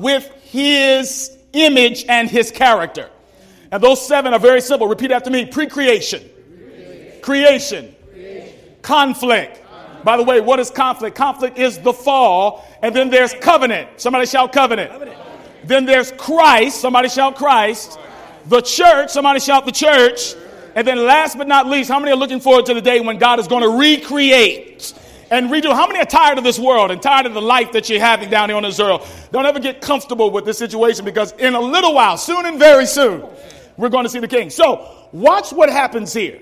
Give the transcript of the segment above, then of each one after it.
with his image and his character. And those seven are very simple. Repeat after me pre creation, creation, conflict. By the way, what is conflict? Conflict is the fall, and then there's covenant. Somebody shout covenant. Then there's Christ. Somebody shout Christ. The church. Somebody shout the church. And then last but not least, how many are looking forward to the day when God is going to recreate and redo? How many are tired of this world and tired of the life that you're having down here on this earth? Don't ever get comfortable with this situation because in a little while, soon and very soon, we're going to see the king. So watch what happens here.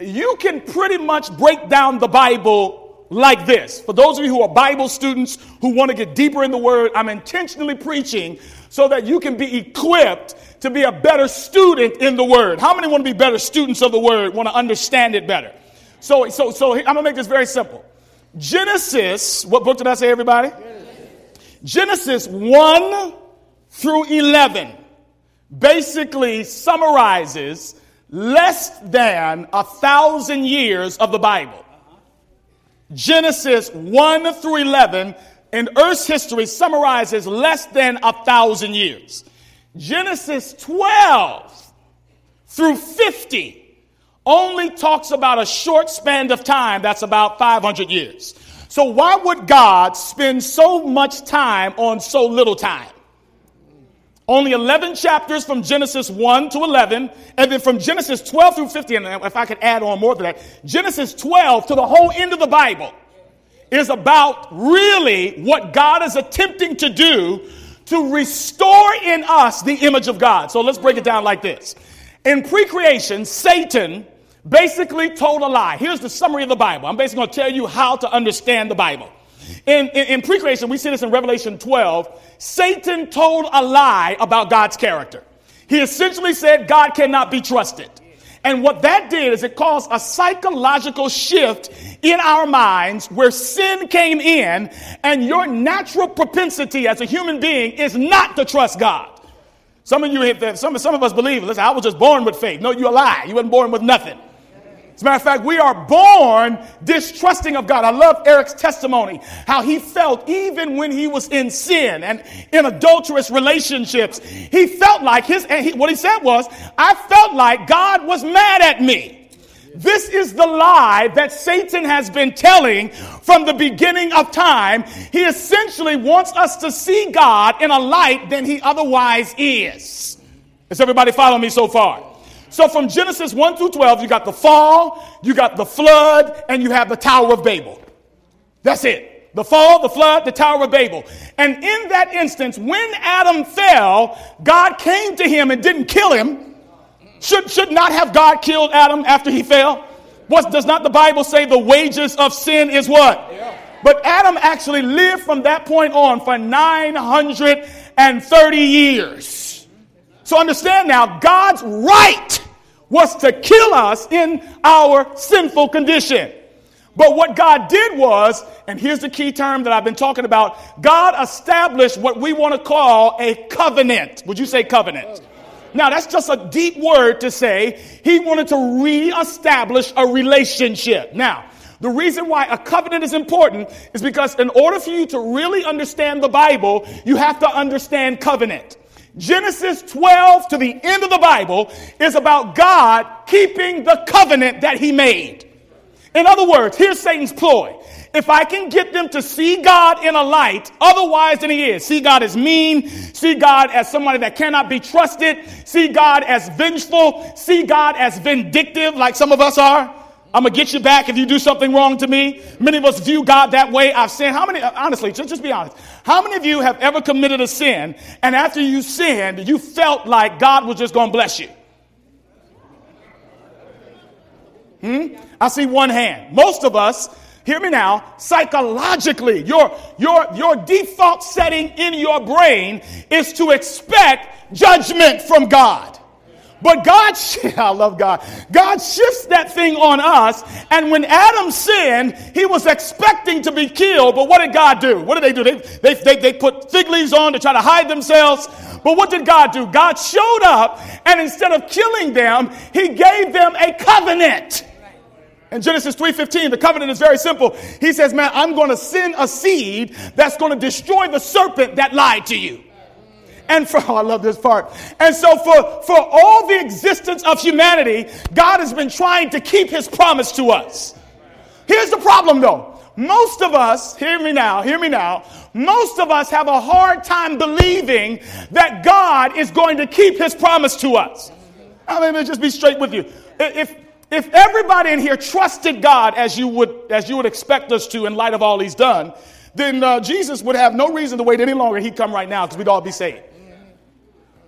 You can pretty much break down the Bible like this. For those of you who are Bible students who want to get deeper in the word, I'm intentionally preaching so that you can be equipped to be a better student in the word. How many want to be better students of the word, want to understand it better? So, so, so I'm going to make this very simple. Genesis, what book did I say, everybody? Genesis 1 through 11 basically summarizes less than a thousand years of the Bible. Genesis 1 through 11 in Earth's history summarizes less than a thousand years. Genesis 12 through 50 only talks about a short span of time that's about 500 years. So, why would God spend so much time on so little time? Only 11 chapters from Genesis 1 to 11, and then from Genesis 12 through 50, and if I could add on more to that, Genesis 12 to the whole end of the Bible is about really what God is attempting to do to restore in us the image of God. So let's break it down like this. In pre creation, Satan basically told a lie. Here's the summary of the Bible. I'm basically going to tell you how to understand the Bible. In, in, in pre creation, we see this in Revelation 12. Satan told a lie about God's character. He essentially said God cannot be trusted. And what that did is it caused a psychological shift in our minds where sin came in, and your natural propensity as a human being is not to trust God. Some of you, some, some of us believe, listen, I was just born with faith. No, you're a lie. You weren't born with nothing. As a matter of fact, we are born distrusting of God. I love Eric's testimony, how he felt even when he was in sin and in adulterous relationships. He felt like his, and he, what he said was, I felt like God was mad at me. This is the lie that Satan has been telling from the beginning of time. He essentially wants us to see God in a light than he otherwise is. Does everybody follow me so far? So from Genesis 1 through 12, you got the fall, you got the flood, and you have the Tower of Babel. That's it. The fall, the flood, the Tower of Babel. And in that instance, when Adam fell, God came to him and didn't kill him. Should, should not have God killed Adam after he fell? What does not the Bible say the wages of sin is what? Yeah. But Adam actually lived from that point on for 930 years. So understand now, God's right was to kill us in our sinful condition. But what God did was, and here's the key term that I've been talking about God established what we want to call a covenant. Would you say covenant? Now, that's just a deep word to say he wanted to reestablish a relationship. Now, the reason why a covenant is important is because in order for you to really understand the Bible, you have to understand covenant. Genesis 12 to the end of the Bible is about God keeping the covenant that he made. In other words, here's Satan's ploy. If I can get them to see God in a light otherwise than he is, see God as mean, see God as somebody that cannot be trusted, see God as vengeful, see God as vindictive like some of us are, I'm gonna get you back if you do something wrong to me. Many of us view God that way. I've sinned. How many, honestly, just, just be honest. How many of you have ever committed a sin and after you sinned, you felt like God was just gonna bless you? Hmm? I see one hand. Most of us, hear me now, psychologically, your, your, your default setting in your brain is to expect judgment from God. But God, I love God. God shifts that thing on us. And when Adam sinned, he was expecting to be killed. But what did God do? What did they do? They, they, they, they put fig leaves on to try to hide themselves. But what did God do? God showed up and instead of killing them, he gave them a covenant. In Genesis 3:15, the covenant is very simple. He says, "Man, I'm going to send a seed that's going to destroy the serpent that lied to you." And for, oh, I love this part. And so for, for all the existence of humanity, God has been trying to keep his promise to us. Here's the problem though. Most of us, hear me now, hear me now. Most of us have a hard time believing that God is going to keep his promise to us. I mean, let me just be straight with you. If, if everybody in here trusted God as you would, as you would expect us to in light of all he's done, then uh, Jesus would have no reason to wait any longer. He'd come right now because we'd all be saved.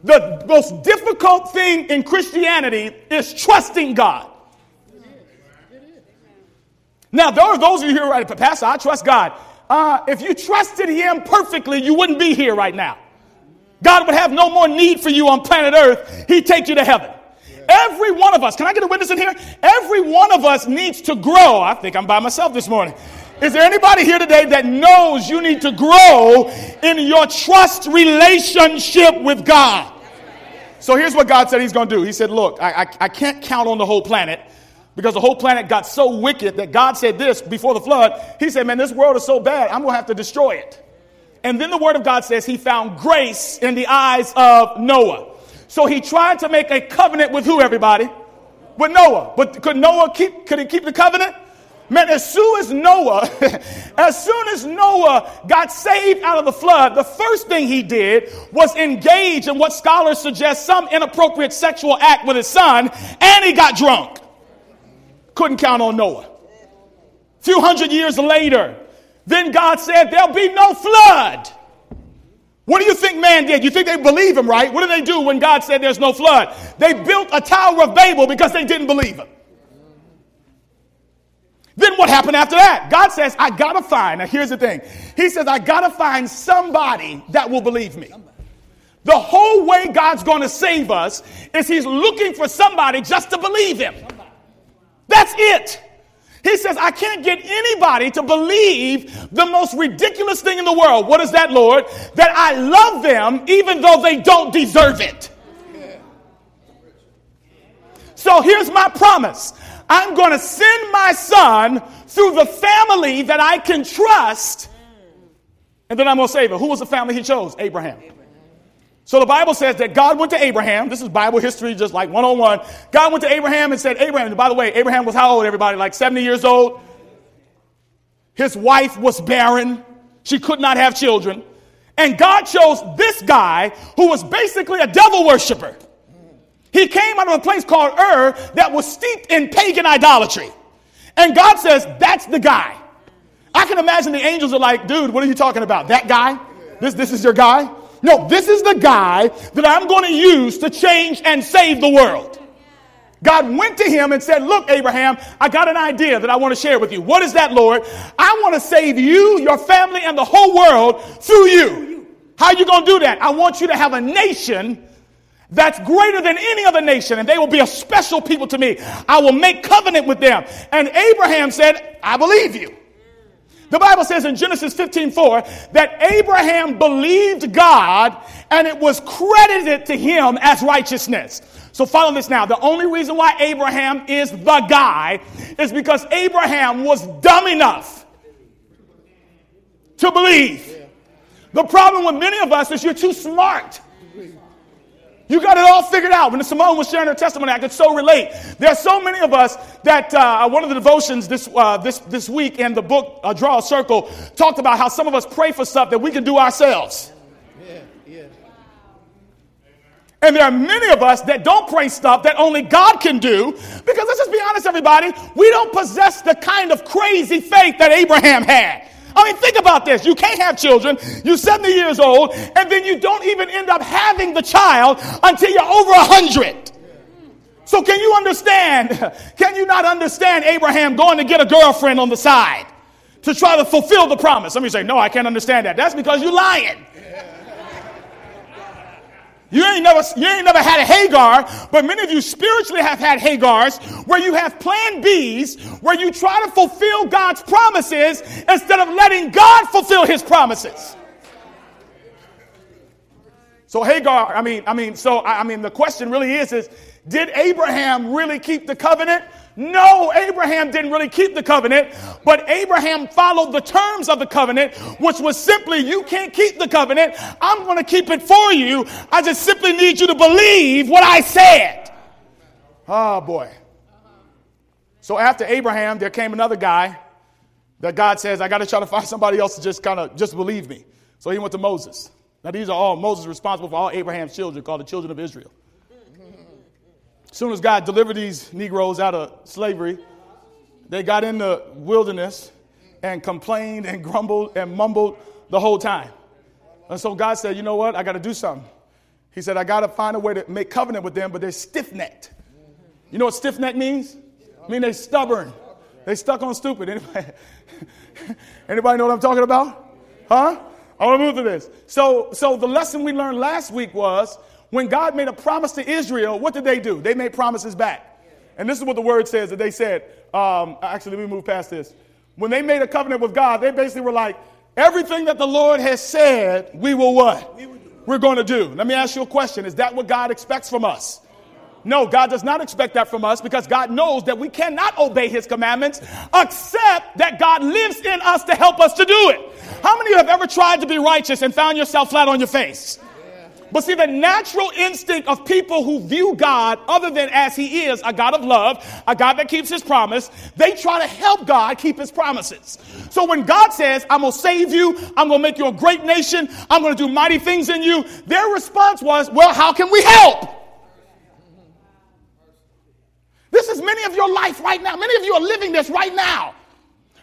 The most difficult thing in Christianity is trusting God. Now, there are those of you who are right, Pastor, I trust God. Uh, if you trusted Him perfectly, you wouldn't be here right now. God would have no more need for you on planet Earth. He'd take you to heaven. Every one of us, can I get a witness in here? Every one of us needs to grow. I think I'm by myself this morning. Is there anybody here today that knows you need to grow in your trust relationship with God? So here's what God said He's going to do. He said, Look, I, I, I, can't count on the whole planet because the whole planet got so wicked that God said this before the flood. He said, Man, this world is so bad, I'm going to have to destroy it. And then the word of God says he found grace in the eyes of Noah. So he tried to make a covenant with who, everybody? With Noah. But could Noah keep, could he keep the covenant? Man, as soon as Noah, as soon as Noah got saved out of the flood, the first thing he did was engage in what scholars suggest some inappropriate sexual act with his son, and he got drunk. Couldn't count on Noah. A few hundred years later, then God said, There'll be no flood. What do you think man did? You think they believe him, right? What did they do when God said there's no flood? They built a Tower of Babel because they didn't believe him. Then what happened after that? God says, I gotta find. Now here's the thing. He says, I gotta find somebody that will believe me. The whole way God's gonna save us is He's looking for somebody just to believe Him. That's it. He says, I can't get anybody to believe the most ridiculous thing in the world. What is that, Lord? That I love them even though they don't deserve it. So here's my promise I'm going to send my son through the family that I can trust, and then I'm going to save him. Who was the family he chose? Abraham. So the Bible says that God went to Abraham. This is Bible history, just like one on one. God went to Abraham and said, Abraham, and by the way, Abraham was how old, everybody? Like 70 years old. His wife was barren. She could not have children. And God chose this guy who was basically a devil worshiper. He came out of a place called Ur that was steeped in pagan idolatry. And God says, That's the guy. I can imagine the angels are like, Dude, what are you talking about? That guy? This, this is your guy? No, this is the guy that I'm going to use to change and save the world. God went to him and said, Look, Abraham, I got an idea that I want to share with you. What is that, Lord? I want to save you, your family, and the whole world through you. How are you going to do that? I want you to have a nation that's greater than any other nation, and they will be a special people to me. I will make covenant with them. And Abraham said, I believe you. The Bible says in Genesis 15 4 that Abraham believed God and it was credited to him as righteousness. So follow this now. The only reason why Abraham is the guy is because Abraham was dumb enough to believe. The problem with many of us is you're too smart. You got it all figured out. When Simone was sharing her testimony, I could so relate. There are so many of us that uh, one of the devotions this, uh, this, this week in the book uh, Draw a Circle talked about how some of us pray for stuff that we can do ourselves. Yeah, yeah. And there are many of us that don't pray stuff that only God can do because let's just be honest, everybody, we don't possess the kind of crazy faith that Abraham had. I mean, think about this. You can't have children. You're 70 years old, and then you don't even end up having the child until you're over 100. So, can you understand? Can you not understand Abraham going to get a girlfriend on the side to try to fulfill the promise? Let me say, No, I can't understand that. That's because you're lying. You ain't never you ain't never had a Hagar, but many of you spiritually have had Hagars where you have plan Bs where you try to fulfill God's promises instead of letting God fulfill his promises. So Hagar, I mean, I mean, so I mean the question really is is did Abraham really keep the covenant? No, Abraham didn't really keep the covenant, but Abraham followed the terms of the covenant, which was simply, you can't keep the covenant. I'm going to keep it for you. I just simply need you to believe what I said. Oh, boy. So after Abraham, there came another guy that God says, I got to try to find somebody else to just kind of just believe me. So he went to Moses. Now, these are all Moses responsible for all Abraham's children, called the children of Israel. As soon as God delivered these Negroes out of slavery, they got in the wilderness and complained and grumbled and mumbled the whole time. And so God said, You know what? I got to do something. He said, I got to find a way to make covenant with them, but they're stiff necked. You know what stiff neck means? I mean, they're stubborn. They stuck on stupid. Anybody, anybody know what I'm talking about? Huh? I want to move to this. So, so the lesson we learned last week was when God made a promise to Israel, what did they do? They made promises back. And this is what the word says that they said. Um, actually, let me move past this. When they made a covenant with God, they basically were like, everything that the Lord has said, we will what? We're going to do. Let me ask you a question. Is that what God expects from us? No, God does not expect that from us because God knows that we cannot obey his commandments except that God lives in us to help us to do it. How many of you have ever tried to be righteous and found yourself flat on your face? But see, the natural instinct of people who view God other than as He is, a God of love, a God that keeps His promise, they try to help God keep His promises. So when God says, I'm going to save you, I'm going to make you a great nation, I'm going to do mighty things in you, their response was, Well, how can we help? This is many of your life right now. Many of you are living this right now.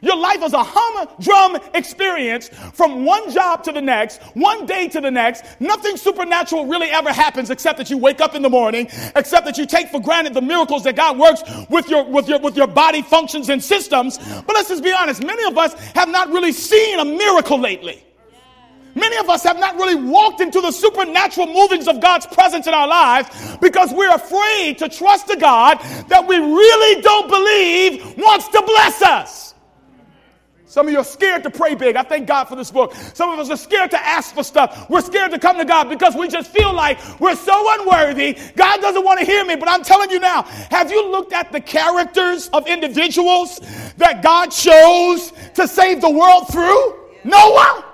Your life is a humdrum experience from one job to the next, one day to the next. Nothing supernatural really ever happens except that you wake up in the morning, except that you take for granted the miracles that God works with your, with your, with your body functions and systems. But let's just be honest. Many of us have not really seen a miracle lately. Many of us have not really walked into the supernatural movings of God's presence in our lives because we're afraid to trust a God that we really don't believe wants to bless us. Some of you are scared to pray big. I thank God for this book. Some of us are scared to ask for stuff. We're scared to come to God because we just feel like we're so unworthy. God doesn't want to hear me. But I'm telling you now, have you looked at the characters of individuals that God chose to save the world through? Noah?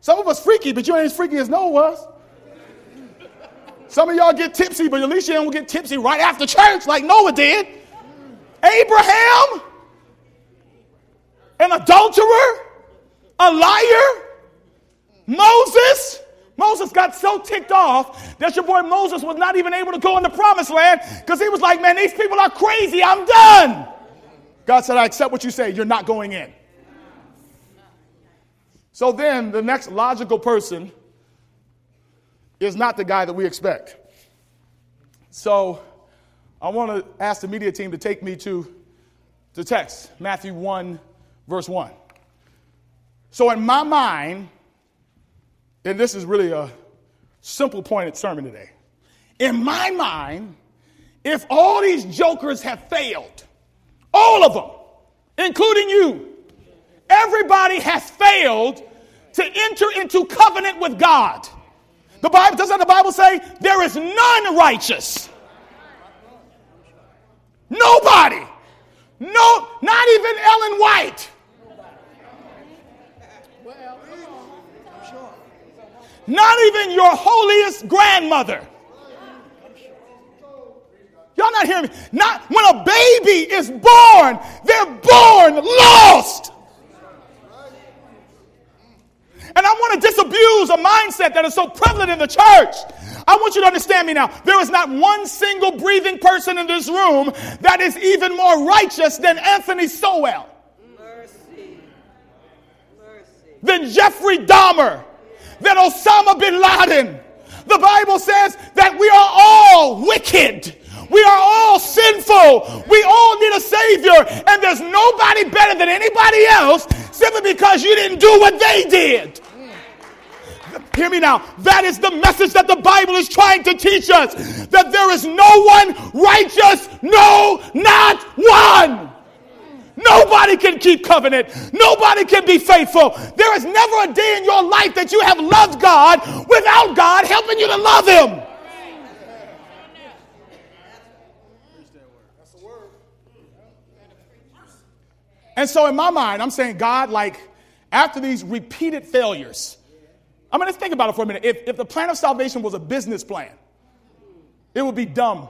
Some of us freaky, but you ain't as freaky as Noah was. Some of y'all get tipsy, but at least you don't get tipsy right after church like Noah did. Abraham? An adulterer, a liar, Moses. Moses got so ticked off that your boy Moses was not even able to go in the promised land because he was like, man, these people are crazy. I'm done. God said, I accept what you say. You're not going in. So then the next logical person is not the guy that we expect. So I want to ask the media team to take me to the text, Matthew 1 verse 1. So, in my mind, and this is really a simple pointed sermon today. In my mind, if all these jokers have failed, all of them, including you, everybody has failed to enter into covenant with God. The Bible doesn't the Bible say there is none righteous. Nobody. No, not even Ellen White. Not even your holiest grandmother. Y'all not hearing me? Not when a baby is born, they're born lost. And I want to disabuse a mindset that is so prevalent in the church. I want you to understand me now. There is not one single breathing person in this room that is even more righteous than Anthony Sowell, Mercy. Mercy. than Jeffrey Dahmer, than Osama bin Laden. The Bible says that we are all wicked. We are all sinful. We all need a Savior. And there's nobody better than anybody else simply because you didn't do what they did. Hear me now. That is the message that the Bible is trying to teach us that there is no one righteous, no, not one. Nobody can keep covenant. Nobody can be faithful. There is never a day in your life that you have loved God without God helping you to love Him. And so, in my mind, I'm saying, God, like, after these repeated failures, I'm mean, going to think about it for a minute. If, if the plan of salvation was a business plan, it would be dumb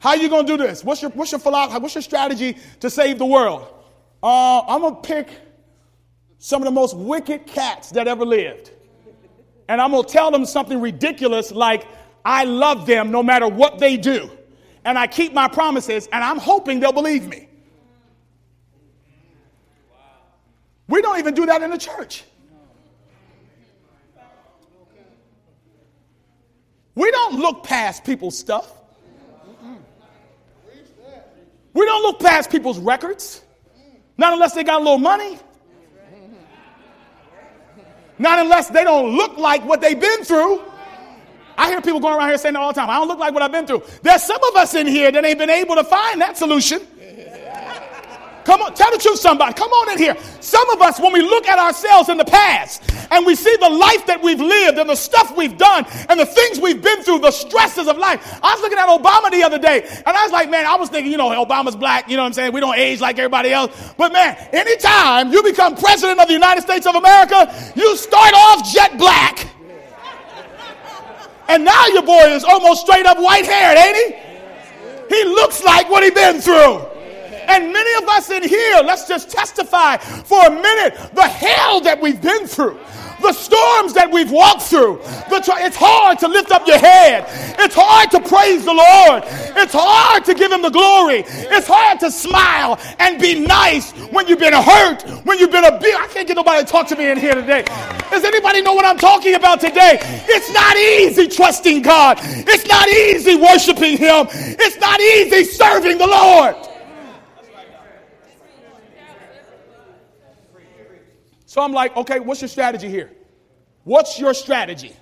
how are you going to do this? What's your, what's your philosophy? What's your strategy to save the world? Uh, I'm going to pick some of the most wicked cats that ever lived. And I'm going to tell them something ridiculous like, I love them no matter what they do. And I keep my promises, and I'm hoping they'll believe me. We don't even do that in the church. We don't look past people's stuff. We don't look past people's records. Not unless they got a little money. Not unless they don't look like what they've been through. I hear people going around here saying all the time, I don't look like what I've been through. There's some of us in here that ain't been able to find that solution. Come on, tell the truth, somebody. Come on in here. Some of us, when we look at ourselves in the past and we see the life that we've lived and the stuff we've done and the things we've been through, the stresses of life. I was looking at Obama the other day and I was like, man, I was thinking, you know, Obama's black, you know what I'm saying? We don't age like everybody else. But man, anytime you become president of the United States of America, you start off jet black. And now your boy is almost straight up white haired, ain't he? He looks like what he been through. And many of us in here, let's just testify for a minute the hell that we've been through the storms that we've walked through. it's hard to lift up your head. It's hard to praise the Lord. It's hard to give Him the glory. It's hard to smile and be nice when you've been hurt, when you've been abused. I can't get nobody to talk to me in here today. Does anybody know what I'm talking about today? It's not easy trusting God. It's not easy worshiping Him. It's not easy serving the Lord. So I'm like, okay, what's your strategy here? What's your strategy?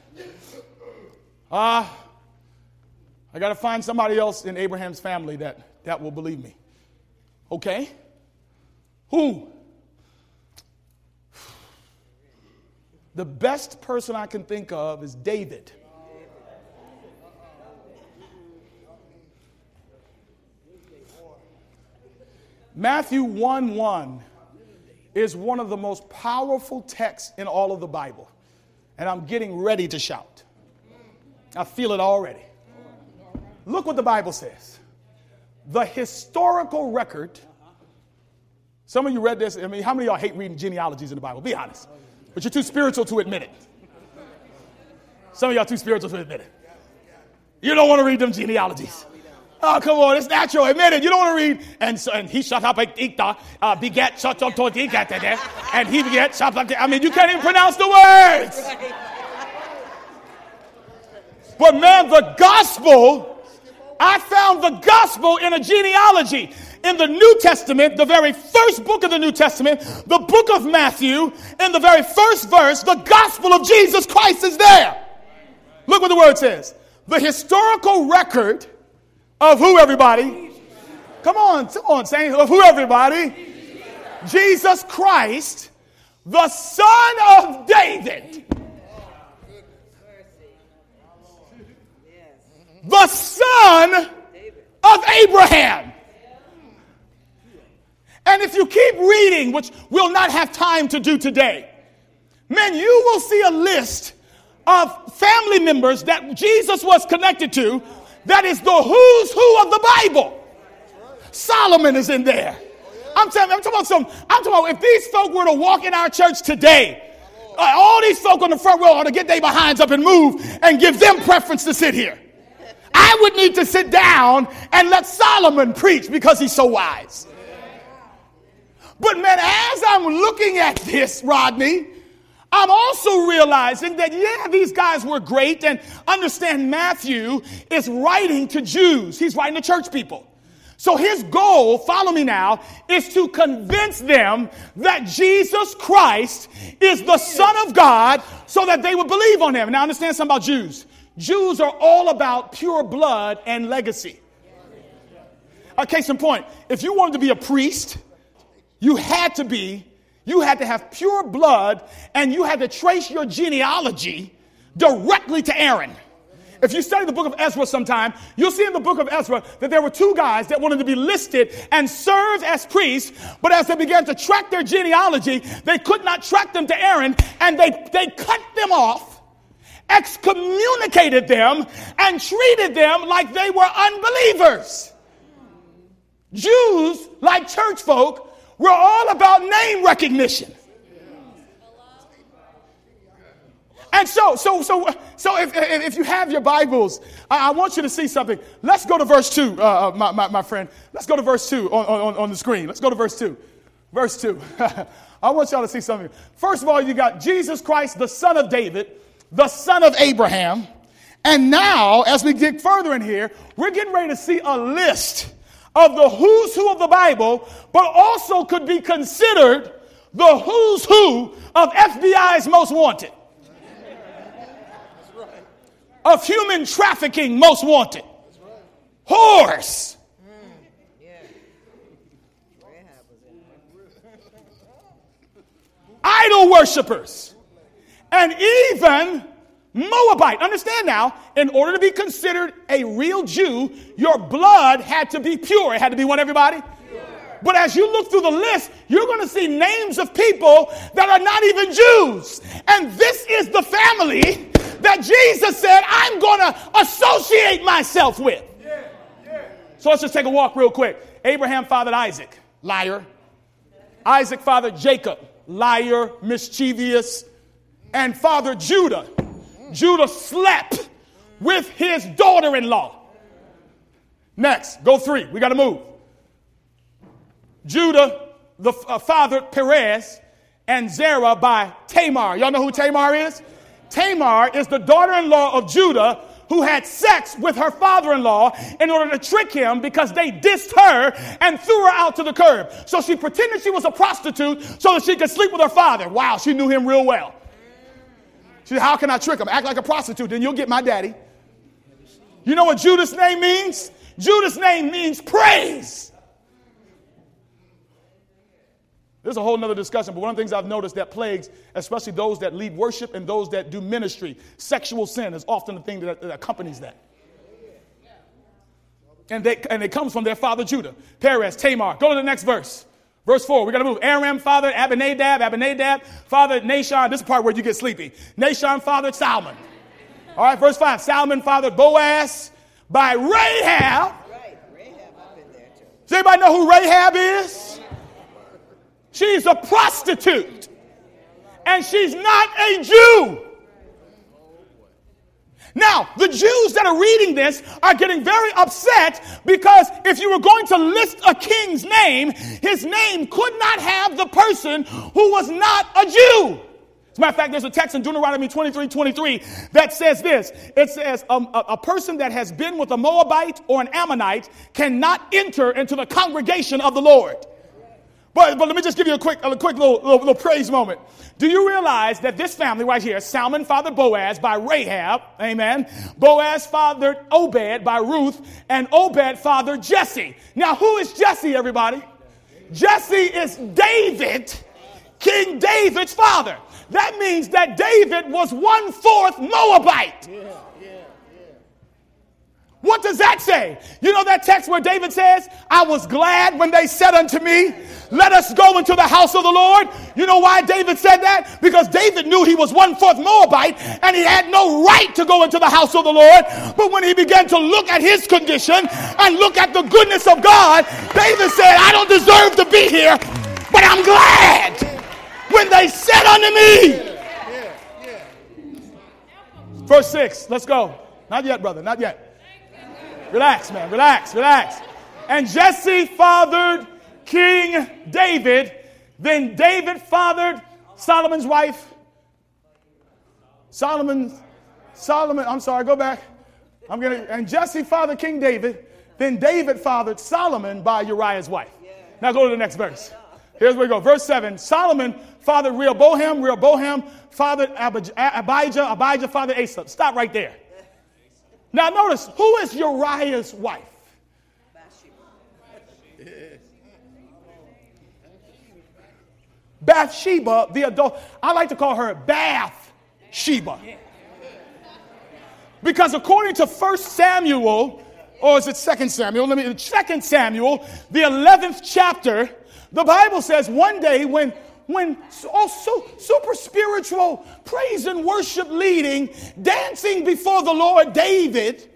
Ah, uh, I got to find somebody else in Abraham's family that, that will believe me. Okay? Who? The best person I can think of is David. Matthew 1 1 is one of the most powerful texts in all of the Bible. And I'm getting ready to shout. I feel it already. Look what the Bible says. The historical record. Some of you read this. I mean, how many of y'all hate reading genealogies in the Bible? Be honest. But you're too spiritual to admit it. Some of y'all too spiritual to admit it. You don't want to read them genealogies. Oh, come on, it's natural. Admit it. You don't want to read. And so, and he shut up ikta, uh, beget, shut up to and he beget, shut up. I mean, you can't even pronounce the words. But man, the gospel, I found the gospel in a genealogy. In the New Testament, the very first book of the New Testament, the book of Matthew, in the very first verse, the gospel of Jesus Christ is there. Look what the word says. The historical record of who, everybody? Come on, come on, saying of who, everybody? Jesus Christ, the Son of David. The Son of Abraham. And if you keep reading, which we'll not have time to do today, man, you will see a list of family members that Jesus was connected to that is the who's who of the Bible. Solomon is in there. I'm telling, you, I'm talking about some. I'm talking about if these folk were to walk in our church today, uh, all these folk on the front row ought to get their behinds up and move and give them preference to sit here. I would need to sit down and let Solomon preach because he's so wise. But man, as I'm looking at this, Rodney, I'm also realizing that, yeah, these guys were great, and understand Matthew is writing to Jews, he's writing to church people. So his goal, follow me now, is to convince them that Jesus Christ is the Son of God so that they would believe on him. Now, understand something about Jews. Jews are all about pure blood and legacy. A case in point, if you wanted to be a priest, you had to be you had to have pure blood and you had to trace your genealogy directly to Aaron. If you study the book of Ezra sometime, you'll see in the book of Ezra that there were two guys that wanted to be listed and serve as priests, but as they began to track their genealogy, they could not track them to Aaron, and they, they cut them off, excommunicated them, and treated them like they were unbelievers. Jews, like church folk, were all about name recognition. And so, so, so, so if, if you have your Bibles, I, I want you to see something. Let's go to verse 2, uh, uh my, my, my, friend. Let's go to verse 2 on, on, on the screen. Let's go to verse 2. Verse 2. I want y'all to see something. First of all, you got Jesus Christ, the son of David, the son of Abraham. And now, as we get further in here, we're getting ready to see a list of the who's who of the Bible, but also could be considered the who's who of FBI's most wanted of human trafficking most wanted. Whores. Idol worshippers. And even Moabite. Understand now, in order to be considered a real Jew, your blood had to be pure. It had to be what, everybody? But as you look through the list, you're going to see names of people that are not even Jews. And this is the family that Jesus said, I'm going to associate myself with. So let's just take a walk real quick. Abraham fathered Isaac, liar. Isaac fathered Jacob, liar, mischievous, and fathered Judah. Judah slept with his daughter in law. Next, go three. We got to move. Judah, the uh, father Perez, and Zerah by Tamar. Y'all know who Tamar is? Tamar is the daughter in law of Judah who had sex with her father in law in order to trick him because they dissed her and threw her out to the curb. So she pretended she was a prostitute so that she could sleep with her father. Wow, she knew him real well. She said, How can I trick him? Act like a prostitute, then you'll get my daddy. You know what Judah's name means? Judah's name means praise. There's a whole other discussion, but one of the things I've noticed that plagues, especially those that lead worship and those that do ministry, sexual sin is often the thing that, that accompanies that. And, they, and it comes from their father Judah. Perez, Tamar. Go to the next verse. Verse 4, we got to move. Aram fathered Abinadab, Abinadab fathered Nahshon. This is the part where you get sleepy. Nahshon fathered Salmon. All right, verse 5. Salmon fathered Boaz by Rahab. Right, Rahab up in there too. Does anybody know who Rahab is? She's a prostitute. And she's not a Jew. Now, the Jews that are reading this are getting very upset because if you were going to list a king's name, his name could not have the person who was not a Jew. As a matter of fact, there's a text in Deuteronomy 23 23 that says this it says, um, a, a person that has been with a Moabite or an Ammonite cannot enter into the congregation of the Lord. But, but let me just give you a quick, a quick little, little, little praise moment. Do you realize that this family right here, Salmon fathered Boaz by Rahab, amen. Boaz fathered Obed by Ruth, and Obed fathered Jesse. Now, who is Jesse, everybody? Jesse is David, King David's father. That means that David was one fourth Moabite. Yeah. What does that say? You know that text where David says, I was glad when they said unto me, Let us go into the house of the Lord. You know why David said that? Because David knew he was one fourth Moabite and he had no right to go into the house of the Lord. But when he began to look at his condition and look at the goodness of God, David said, I don't deserve to be here, but I'm glad when they said unto me. Verse 6, let's go. Not yet, brother, not yet. Relax, man. Relax, relax. And Jesse fathered King David. Then David fathered Solomon's wife. Solomon, Solomon, I'm sorry, go back. I'm gonna, and Jesse fathered King David. Then David fathered Solomon by Uriah's wife. Now go to the next verse. Here's where we go. Verse 7 Solomon fathered Rehoboam, Rehoboam fathered Abijah, Abijah fathered Asa. Stop right there. Now, notice who is Uriah's wife? Bathsheba, Bathsheba, the adult. I like to call her Bath Sheba. Because according to 1 Samuel, or is it 2 Samuel? Let me 2 Samuel, the 11th chapter, the Bible says one day when when also super spiritual praise and worship leading, dancing before the Lord, David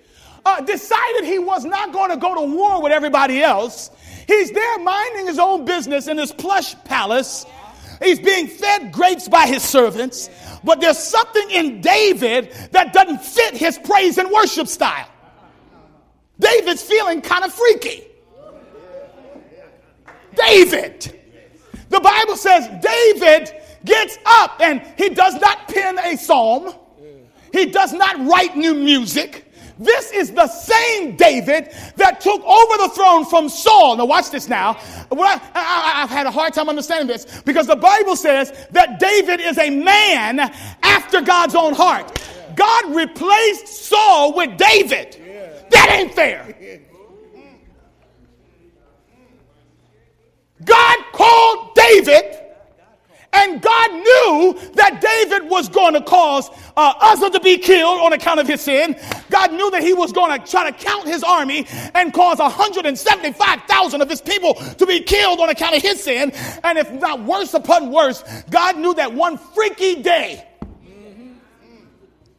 uh, decided he was not going to go to war with everybody else. He's there minding his own business in his plush palace. He's being fed grapes by his servants. But there's something in David that doesn't fit his praise and worship style. David's feeling kind of freaky. David. The Bible says David gets up and he does not pen a psalm. He does not write new music. This is the same David that took over the throne from Saul. Now, watch this now. I, have had a hard time understanding this because the Bible says that David is a man after God's own heart. God replaced Saul with David. That ain't fair. God called David and God knew that David was going to cause uh, Uzzah to be killed on account of his sin. God knew that he was going to try to count his army and cause 175,000 of his people to be killed on account of his sin. And if not worse upon worse, God knew that one freaky day,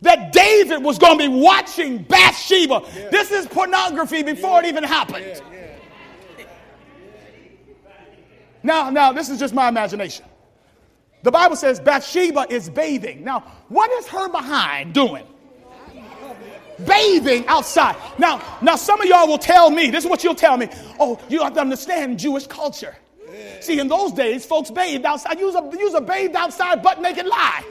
that David was going to be watching Bathsheba. Yeah. This is pornography before yeah. it even happened. Yeah. Now, now, this is just my imagination. The Bible says Bathsheba is bathing. Now, what is her behind doing? Bathing outside. Now, now some of y'all will tell me, this is what you'll tell me. Oh, you have to understand Jewish culture. See, in those days, folks bathed outside. Use a, use a bathed outside butt naked lie.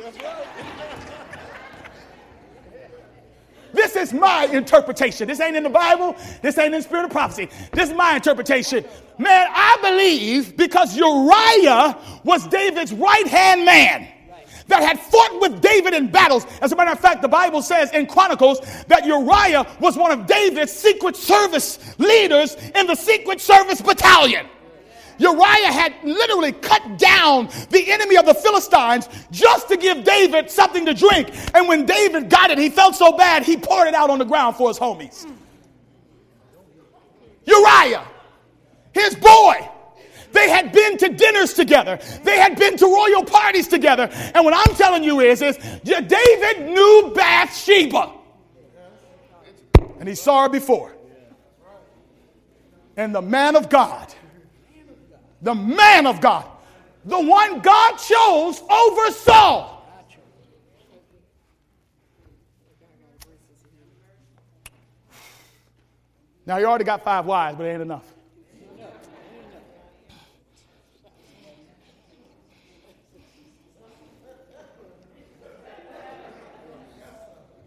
This is my interpretation. This ain't in the Bible. This ain't in spirit of prophecy. This is my interpretation. Man, I believe because Uriah was David's right hand man that had fought with David in battles. As a matter of fact, the Bible says in Chronicles that Uriah was one of David's secret service leaders in the secret service battalion. Uriah had literally cut down the enemy of the Philistines just to give David something to drink. And when David got it, he felt so bad, he poured it out on the ground for his homies. Uriah, his boy, they had been to dinners together. They had been to royal parties together. And what I'm telling you is, is David knew Bathsheba. And he saw her before. And the man of God the man of God, the one God chose over Saul. Now, you already got five wives, but it ain't enough.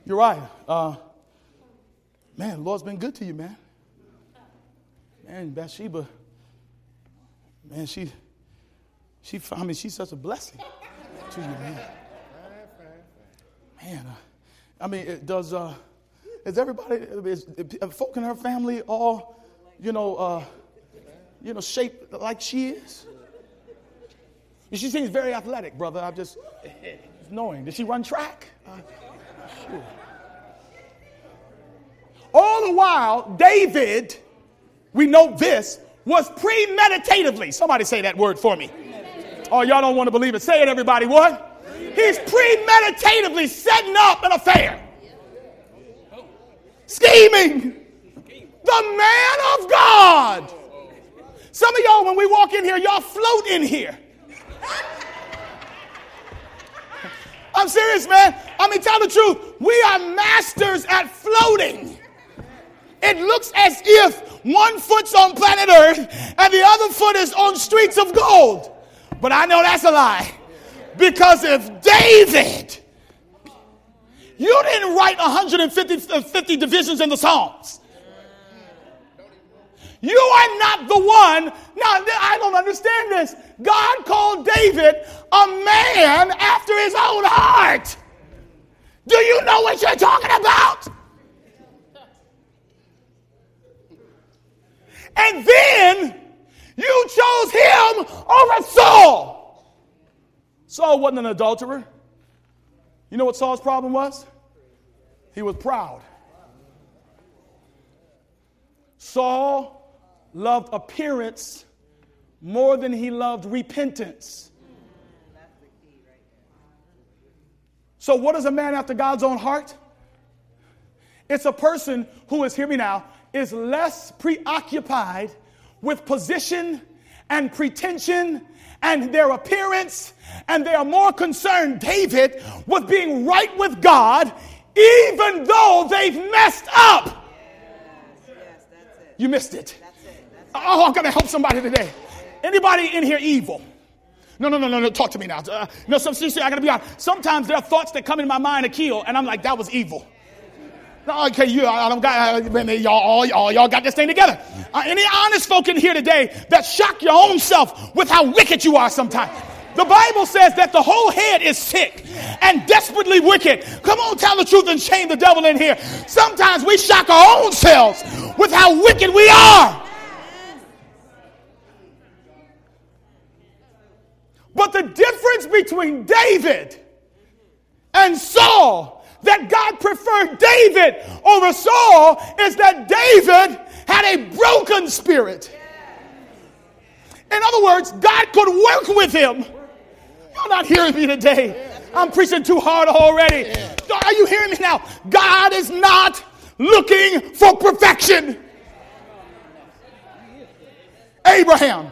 Uriah, uh, man, the Lord's been good to you, man. Man, Bathsheba man, she, she, I mean, she's such a blessing to you, man. Man, uh, I mean, it does, uh, is everybody, is, is folk in her family all, you know, uh, you know, shaped like she is? She seems very athletic, brother. I'm just knowing. Did she run track? Uh, sure. All the while, David, we know this, was premeditatively. Somebody say that word for me. Oh, y'all don't want to believe it. Say it, everybody. What? He's premeditatively setting up an affair. Scheming. The man of God. Some of y'all, when we walk in here, y'all float in here. I'm serious, man. I mean, tell the truth. We are masters at floating. It looks as if one foot's on planet Earth and the other foot is on streets of gold. But I know that's a lie. Because if David, you didn't write 150 uh, 50 divisions in the Psalms. You are not the one. Now, I don't understand this. God called David a man after his own heart. Do you know what you're talking about? And then you chose him over Saul. Saul wasn't an adulterer. You know what Saul's problem was? He was proud. Saul loved appearance more than he loved repentance. So, what is a man after God's own heart? It's a person who is, hear me now, is less preoccupied with position and pretension and their appearance, and they are more concerned, David, with being right with God, even though they've messed up. You missed it. Oh, I'm going to help somebody today. Anybody in here evil? No, no, no, no, no. Talk to me now. Uh, no, some, seriously, I got to be honest. Sometimes there are thoughts that come in my mind to kill, and I'm like, that was evil. Okay, you, I don't got, uh, y'all, all, all y'all got this thing together. Uh, any honest folk in here today that shock your own self with how wicked you are sometimes? The Bible says that the whole head is sick and desperately wicked. Come on, tell the truth and shame the devil in here. Sometimes we shock our own selves with how wicked we are. But the difference between David and Saul, that God preferred David over Saul, is that David had a broken spirit. In other words, God could work with him. You're not hearing me today. I'm preaching too hard already. Are you hearing me now? God is not looking for perfection. Abraham,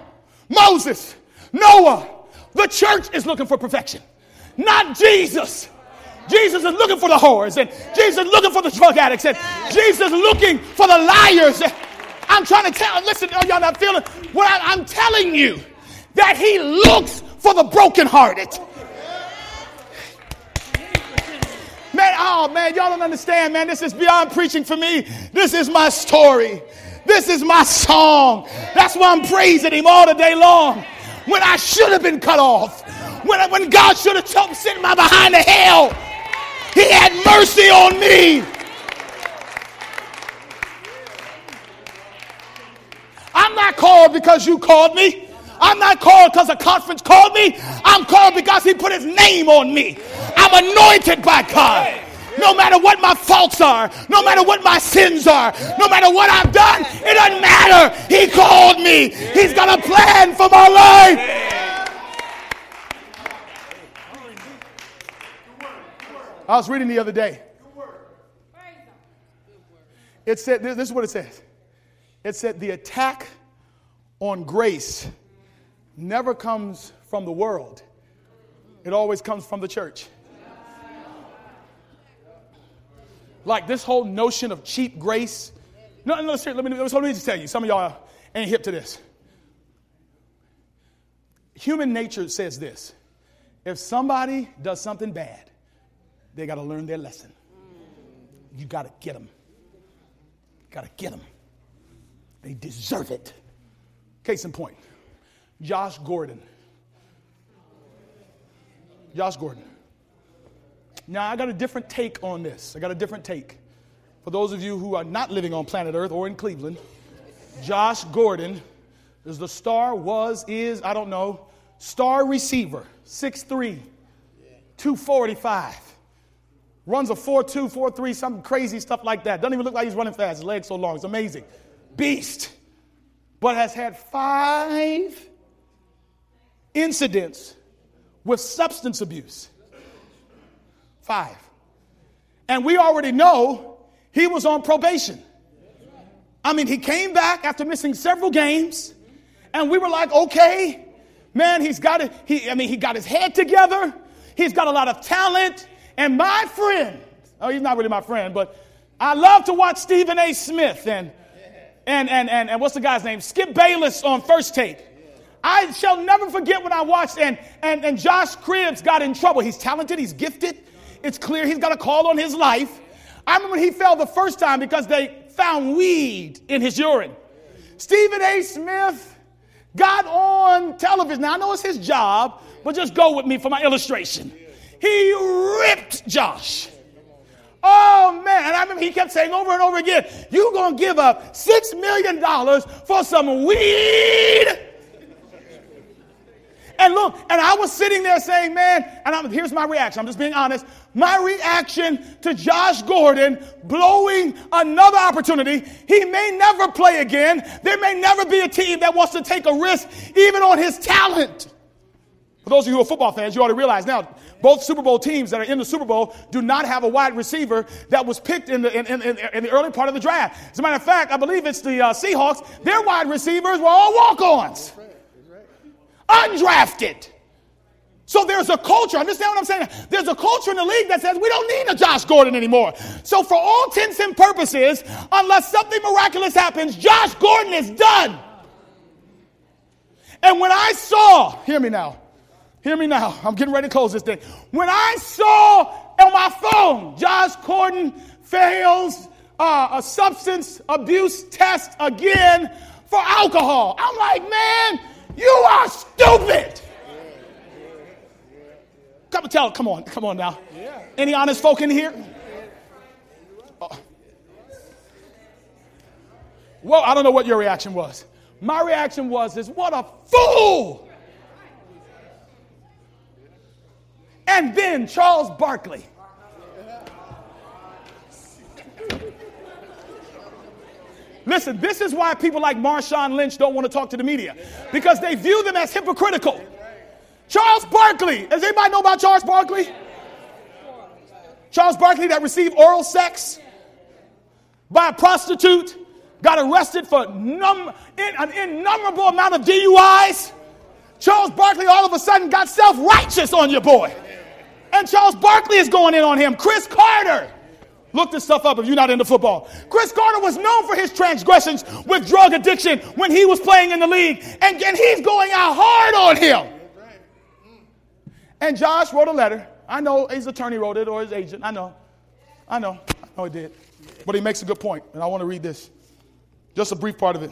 Moses, Noah, the church is looking for perfection, not Jesus. Jesus is looking for the whores, and Jesus is looking for the drug addicts, and Jesus is looking for the liars. I'm trying to tell, listen, are y'all not feeling what I, I'm telling you? That he looks for the brokenhearted. Man, oh man, y'all don't understand, man. This is beyond preaching for me. This is my story. This is my song. That's why I'm praising him all the day long when I should have been cut off, when, when God should have sent my behind the hell. He had mercy on me. I'm not called because you called me. I'm not called because a conference called me. I'm called because he put his name on me. I'm anointed by God. No matter what my faults are, no matter what my sins are, no matter what I've done, it doesn't matter. He called me. He's got a plan for my life. I was reading the other day. It said, this is what it says. It said, the attack on grace never comes from the world, it always comes from the church. Like this whole notion of cheap grace. No, no, seriously, let me, let me just tell you. Some of y'all ain't hip to this. Human nature says this if somebody does something bad, they got to learn their lesson. You got to get them. Got to get them. They deserve it. Case in point Josh Gordon. Josh Gordon. Now, I got a different take on this. I got a different take. For those of you who are not living on planet Earth or in Cleveland, Josh Gordon is the star, was, is, I don't know, star receiver, 6'3, 245. Runs a 4'2, 4'3, something crazy stuff like that. Doesn't even look like he's running fast. His legs so long. It's amazing. Beast. But has had five incidents with substance abuse. Five. And we already know he was on probation. I mean, he came back after missing several games, and we were like, okay, man, he's got it. He, I mean, he got his head together. He's got a lot of talent. And my friend, oh, he's not really my friend, but I love to watch Stephen A. Smith and and and and, and what's the guy's name? Skip Bayless on first take. I shall never forget when I watched and, and, and Josh Cribbs got in trouble. He's talented, he's gifted, it's clear he's got a call on his life. I remember he fell the first time because they found weed in his urine. Stephen A. Smith got on television. Now, I know it's his job, but just go with me for my illustration. He ripped Josh. Oh man, and I remember he kept saying over and over again, You're gonna give up six million dollars for some weed. And look, and I was sitting there saying, man, and I'm, here's my reaction. I'm just being honest. My reaction to Josh Gordon blowing another opportunity. He may never play again. There may never be a team that wants to take a risk, even on his talent. For those of you who are football fans, you ought to realize now, both Super Bowl teams that are in the Super Bowl do not have a wide receiver that was picked in the, in, in, in the early part of the draft. As a matter of fact, I believe it's the uh, Seahawks. Their wide receivers were all walk ons, undrafted. So there's a culture, understand what I'm saying? There's a culture in the league that says we don't need a Josh Gordon anymore. So, for all intents and purposes, unless something miraculous happens, Josh Gordon is done. And when I saw, hear me now, Hear me now. I'm getting ready to close this thing. When I saw on my phone, Josh Gordon fails uh, a substance abuse test again for alcohol, I'm like, man, you are stupid. Come tell, come on, come on now. Any honest folk in here? Well, I don't know what your reaction was. My reaction was, is what a fool. And then Charles Barkley. Listen, this is why people like Marshawn Lynch don't want to talk to the media because they view them as hypocritical. Charles Barkley. Does anybody know about Charles Barkley? Charles Barkley that received oral sex by a prostitute, got arrested for num- in, an innumerable amount of DUIs. Charles Barkley all of a sudden got self righteous on your boy. And Charles Barkley is going in on him. Cris Carter. Look this stuff up if you're not into football. Cris Carter was known for his transgressions with drug addiction when he was playing in the league. And, and he's going out hard on him. And Josh wrote a letter. I know his attorney wrote it or his agent. I know. I know. I know he did. But he makes a good point, and I want to read this. Just a brief part of it.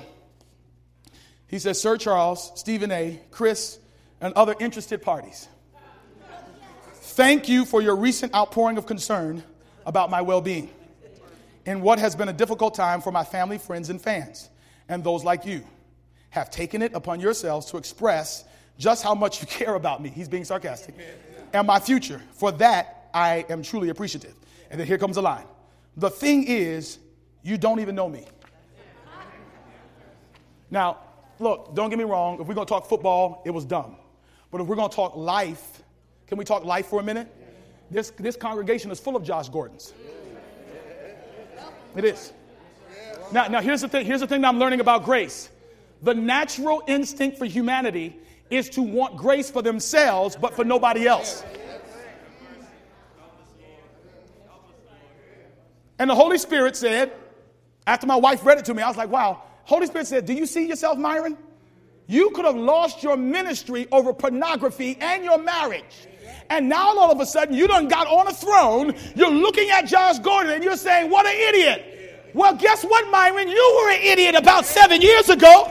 He says, Sir Charles, Stephen A., Cris, and other interested parties. Thank you for your recent outpouring of concern about my well being in what has been a difficult time for my family, friends, and fans, and those like you have taken it upon yourselves to express just how much you care about me. He's being sarcastic. And my future. For that, I am truly appreciative. And then here comes a line. The thing is, you don't even know me. Now, look, don't get me wrong. If we're going to talk football, it was dumb. But if we're going to talk life, can we talk life for a minute? This, this congregation is full of Josh Gordons. It is. Now, now here's the thing. Here's the thing that I'm learning about grace. The natural instinct for humanity is to want grace for themselves, but for nobody else. And the Holy Spirit said, after my wife read it to me, I was like, wow. Holy Spirit said, Do you see yourself, Myron? You could have lost your ministry over pornography and your marriage. And now all of a sudden you done got on a throne. You're looking at Josh Gordon and you're saying, what an idiot. Well, guess what, Myron? You were an idiot about seven years ago.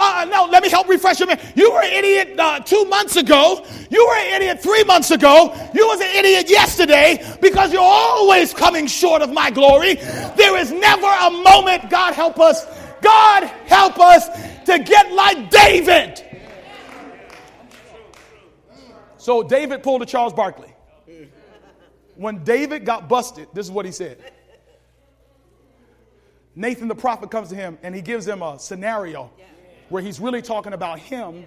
Uh, no, let me help refresh your memory. You were an idiot uh, two months ago. You were an idiot three months ago. You was an idiot yesterday because you're always coming short of my glory. There is never a moment, God help us, God help us to get like David. So David pulled a Charles Barkley. When David got busted, this is what he said. Nathan the prophet comes to him and he gives him a scenario where he's really talking about him.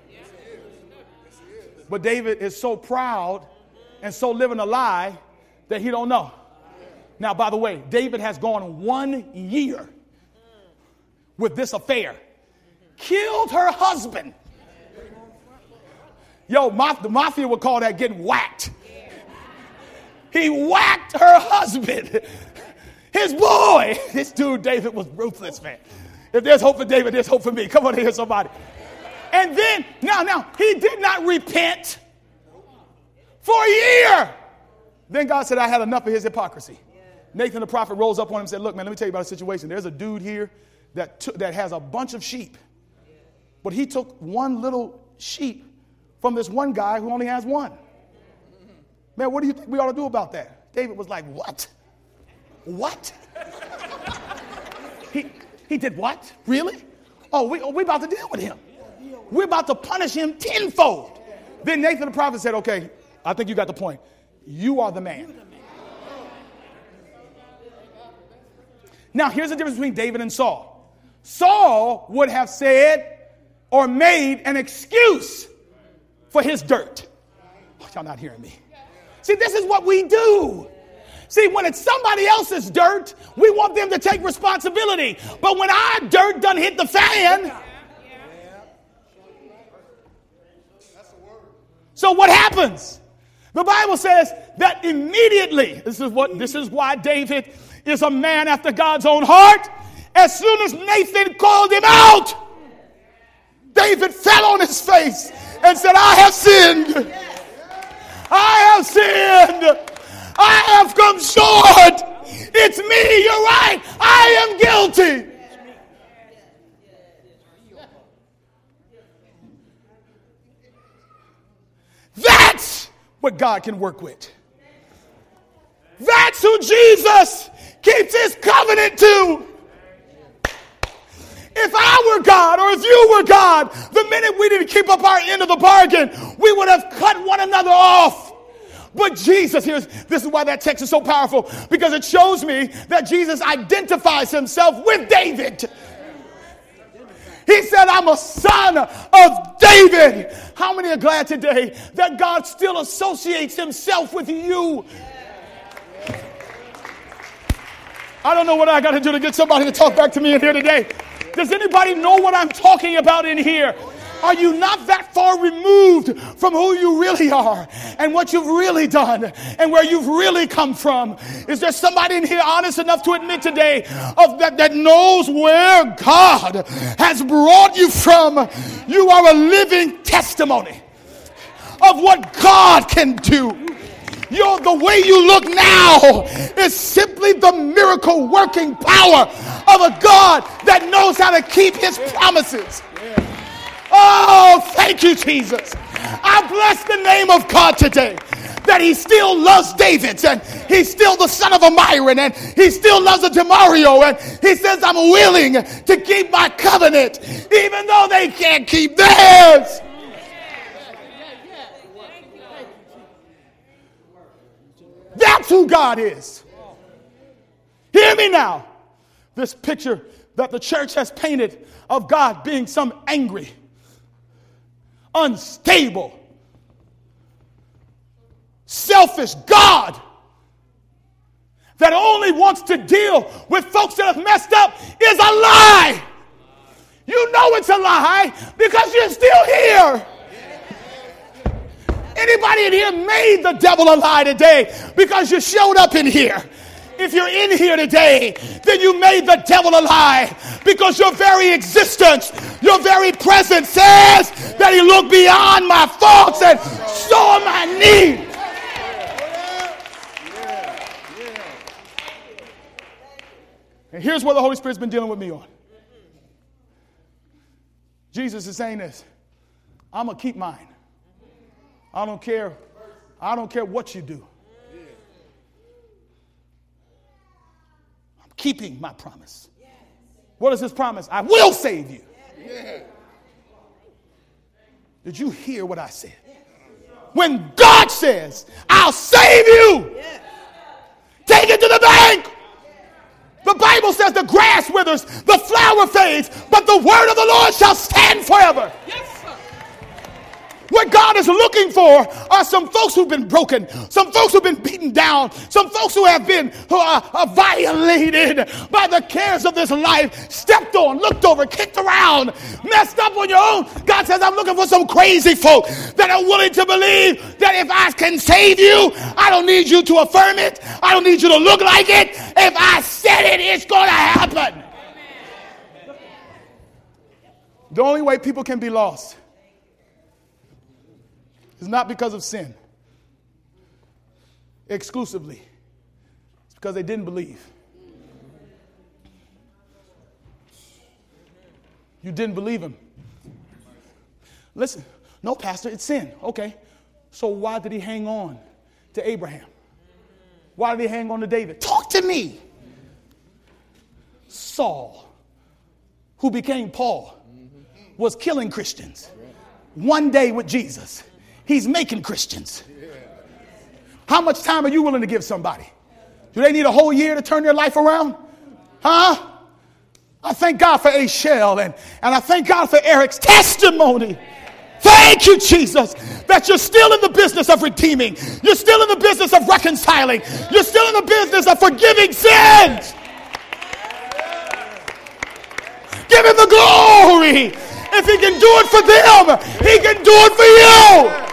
But David is so proud and so living a lie that he don't know. Now, by the way, David has gone one year with this affair. Killed her husband Yo, the mafia would call that getting whacked. He whacked her husband, his boy. This dude, David, was ruthless, man. If there's hope for David, there's hope for me. Come on here, somebody. And then, now, now, he did not repent for a year. Then God said, I had enough of his hypocrisy. Nathan the prophet rose up on him and said, Look, man, let me tell you about a situation. There's a dude here that, that has a bunch of sheep, but he took one little sheep from this one guy who only has one. Man, what do you think we ought to do about that? David was like, What? What? he, he did what? Really? Oh, we, oh, we about to deal with him. We're about to punish him tenfold. Then Nathan the prophet said, Okay, I think you got the point. You are the man. Now, here's the difference between David and Saul. Saul would have said or made an excuse for his dirt. Oh, y'all not hearing me. See, this is what we do. See, when it's somebody else's dirt, we want them to take responsibility. But when our dirt done hit the fan, so what happens? The Bible says that immediately, this is what this is why David is a man after God's own heart. As soon as Nathan called him out, David fell on his face and said, I have sinned. I have sinned. I have come short. It's me. You're right. I am guilty. That's what God can work with. That's who Jesus keeps his covenant to. If I were God or if you were God, the minute we didn't keep up our end of the bargain, we would have cut one another off. But Jesus, here's this is why that text is so powerful because it shows me that Jesus identifies himself with David. He said, I'm a son of David. How many are glad today that God still associates himself with you? I don't know what I got to do to get somebody to talk back to me in here today. Does anybody know what I'm talking about in here? Are you not that far removed from who you really are and what you've really done and where you've really come from? Is there somebody in here honest enough to admit today of that, that knows where God has brought you from? You are a living testimony of what God can do. You're, the way you look now is simply the miracle working power of a God that knows how to keep his promises. Oh, thank you, Jesus. I bless the name of God today that he still loves David and he's still the son of a Myron and he still loves a Demario and he says, I'm willing to keep my covenant even though they can't keep theirs. That's who God is. Hear me now. This picture that the church has painted of God being some angry, unstable, selfish God that only wants to deal with folks that have messed up is a lie. You know it's a lie because you're still here. Anybody in here made the devil a lie today because you showed up in here. If you're in here today, then you made the devil a lie because your very existence, your very presence says that he looked beyond my faults and saw my need. And here's what the Holy Spirit's been dealing with me on. Jesus is saying this I'm going to keep mine. I don't care. I don't care what you do. I'm keeping my promise. What is his promise? I will save you. Did you hear what I said? When God says, I'll save you, take it to the bank. The Bible says the grass withers, the flower fades, but the word of the Lord shall stand forever. What God is looking for are some folks who've been broken, some folks who've been beaten down, some folks who have been who are, are violated by the cares of this life, stepped on, looked over, kicked around, messed up on your own. God says, I'm looking for some crazy folk that are willing to believe that if I can save you, I don't need you to affirm it. I don't need you to look like it. If I said it, it's going to happen. The only way people can be lost is not because of sin exclusively, it's because they didn't believe. You didn't believe him. Listen, no, Pastor, it's sin. Okay. So why did he hang on to Abraham? Why did he hang on to David? Talk to me. Saul, who became Paul, was killing Christians. One day with Jesus He's making Christians. How much time are you willing to give somebody? Do they need a whole year to turn their life around? Huh? I thank God for A. Shell and, and I thank God for Eric's testimony. Thank you, Jesus, that you're still in the business of redeeming. You're still in the business of reconciling. You're still in the business of forgiving sins. Give him the glory. If he can do it for them, he can do it for you.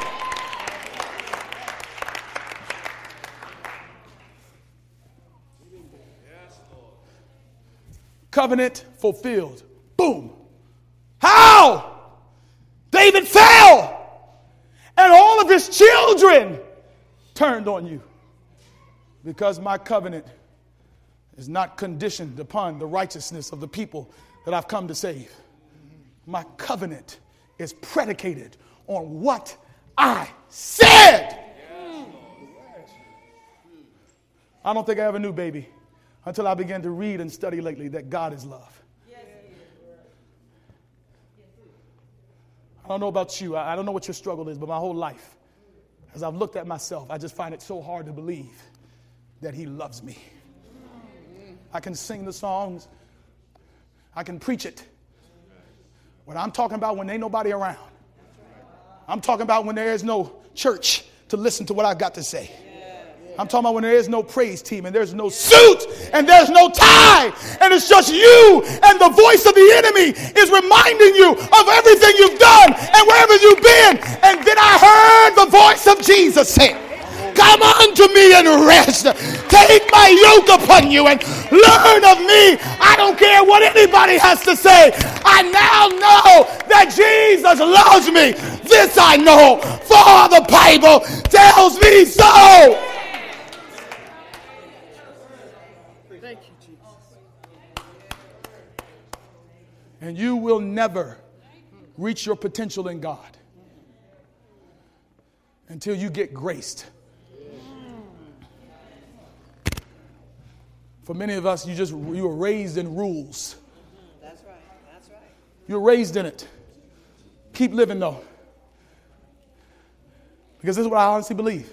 Covenant fulfilled. Boom. How? David fell, and all of his children turned on you. Because my covenant is not conditioned upon the righteousness of the people that I've come to save. My covenant is predicated on what I said. I don't think I ever knew, baby, until I began to read and study lately that God is love. I don't know about you. I don't know what your struggle is, but my whole life, as I've looked at myself, I just find it so hard to believe that He loves me. I can sing the songs, I can preach it. But I'm talking about when ain't nobody around. I'm talking about when there is no church to listen to what I've got to say. I'm talking about when there is no praise team and there's no suit and there's no tie and it's just you and the voice of the enemy is reminding you of everything you've done and wherever you've been. And then I heard the voice of Jesus say, Come unto me and rest. Take my yoke upon you and learn of me. I don't care what anybody has to say. I now know that Jesus loves me. This I know, for the Bible tells me so. And you will never reach your potential in God until you get graced. For many of us, you just you were raised in rules. That's right. That's right. You're raised in it. Keep living though. Because this is what I honestly believe.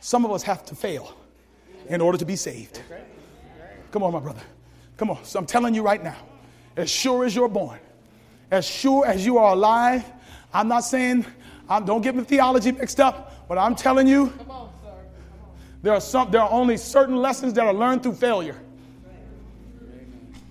Some of us have to fail in order to be saved. Come on, my brother. Come on. So I'm telling you right now as sure as you're born, as sure as you are alive. I'm not saying, I'm, don't get the theology mixed up, but I'm telling you, on, there are some, there are only certain lessons that are learned through failure.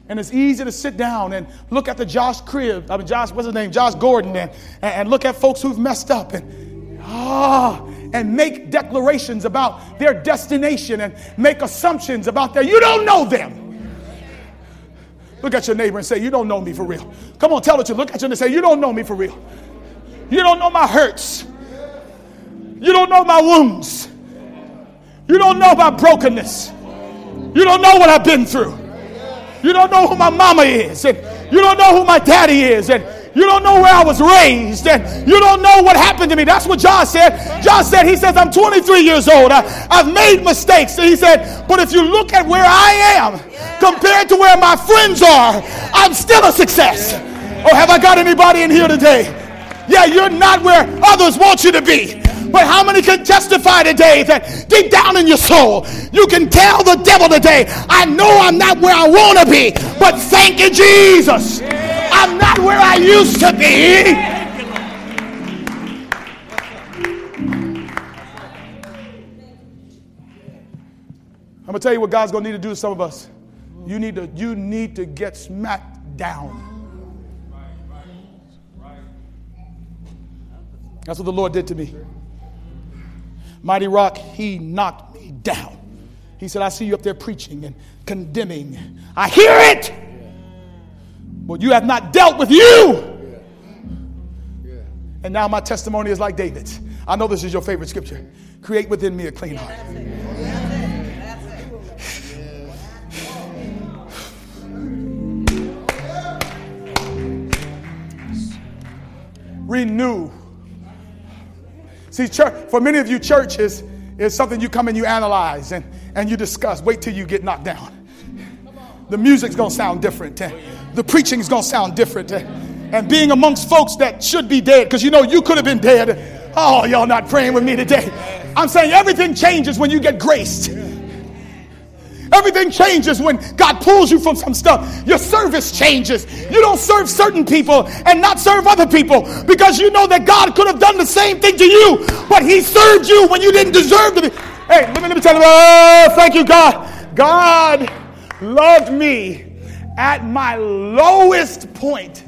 And it's easy to sit down and look at the Josh Crib, I mean Josh, what's his name? Josh Gordon, and, and look at folks who've messed up and ah, and make declarations about their destination and make assumptions about their. You don't know them. Look at your neighbor and say, You don't know me for real. Come on, tell it to look at you and say, You don't know me for real. You don't know my hurts. You don't know my wounds. You don't know my brokenness. You don't know what I've been through. You don't know who my mama is. And you don't know who my daddy is. And you don't know where I was raised, and you don't know what happened to me. That's what John said. John said, He says, I'm 23 years old. I, have made mistakes. And he said, But if you look at where I am compared to where my friends are, I'm still a success. Oh, have I got anybody in here today? Yeah, you're not where others want you to be. But how many can testify today that deep down in your soul, you can tell the devil today, I know I'm not where I want to be, but thank you, Jesus. Not where I used to be. I'm gonna tell you what God's gonna need to do to some of us. You need to, you need to get smacked down. That's what the Lord did to me. Mighty Rock, he knocked me down. He said, I see you up there preaching and condemning. I hear it. But you have not dealt with you. And now my testimony is like David's. I know this is your favorite scripture. Create within me a clean heart. Renew. See, church, for many of you, church is, is something you come and you analyze and, and you discuss. Wait till you get knocked down. The music's gonna sound different the preaching is going to sound different. Eh? And being amongst folks that should be dead, because you know you could have been dead Oh, y'all not praying with me today. I'm saying everything changes when you get graced. Everything changes when God pulls you from some stuff. Your service changes. You don't serve certain people and not serve other people because you know that God could have done the same thing to you, but He served you when you didn't deserve to be. Hey, let me, let me tell you, oh, thank you, God. God loved me at my lowest point.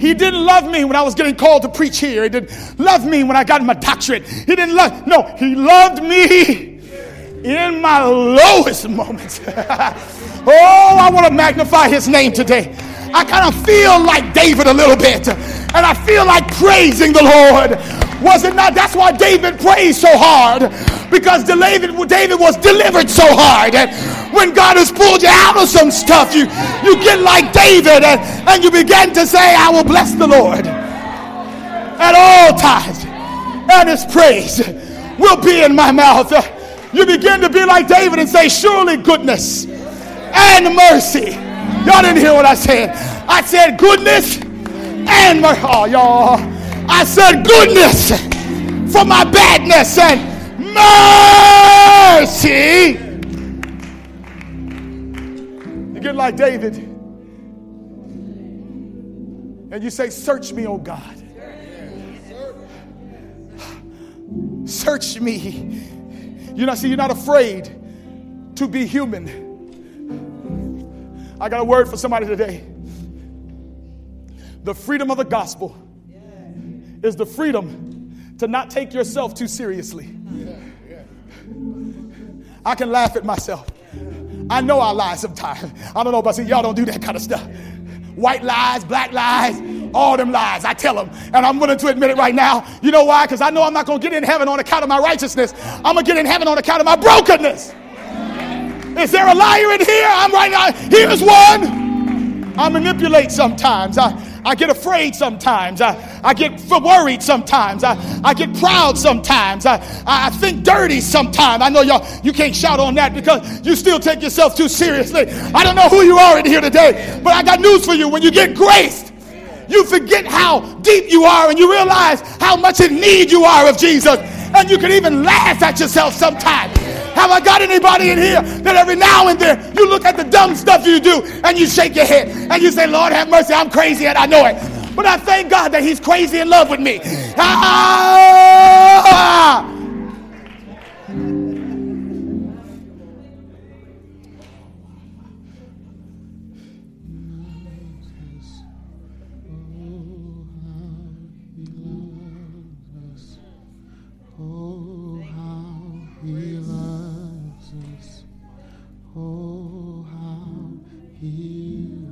He didn't love me when I was getting called to preach here. He didn't love me when I got my doctorate. He didn't love, no, he loved me in my lowest moments. oh, I want to magnify his name today. I kind of feel like David a little bit, and I feel like praising the Lord. Was it not? That's why David praised so hard because David, David was delivered so hard. And when God has pulled you out of some stuff, you, you get like David and, and you begin to say, I will bless the Lord at all times. And his praise will be in my mouth. You begin to be like David and say, Surely goodness and mercy. Y'all didn't hear what I said. I said goodness and mercy. Oh, y'all. I said goodness for my badness and mercy. You get like David and you say, Search me, oh God. Search me. You know, see, you're not afraid to be human. I got a word for somebody today. The freedom of the gospel is the freedom to not take yourself too seriously. I can laugh at myself. I know I lie sometimes. I don't know about you. Y'all don't do that kind of stuff. White lies, black lies, all them lies. I tell them. And I'm willing to admit it right now. You know why? Because I know I'm not going to get in heaven on account of my righteousness. I'm going to get in heaven on account of my brokenness. Is there a liar in here? I'm right now. Here's one. I manipulate sometimes. I, I get afraid sometimes. I, I get worried sometimes. I, I get proud sometimes. I, I think dirty sometimes. I know y'all, you can't shout on that because you still take yourself too seriously. I don't know who you are in here today, but I got news for you. When you get graced, you forget how deep you are and you realize how much in need you are of Jesus. And you can even laugh at yourself sometimes. Have I got anybody in here that every now and then you look at the dumb stuff you do and you shake your head and you say, Lord have mercy, I'm crazy and I know it. But I thank God that He's crazy in love with me. Ah! Oh.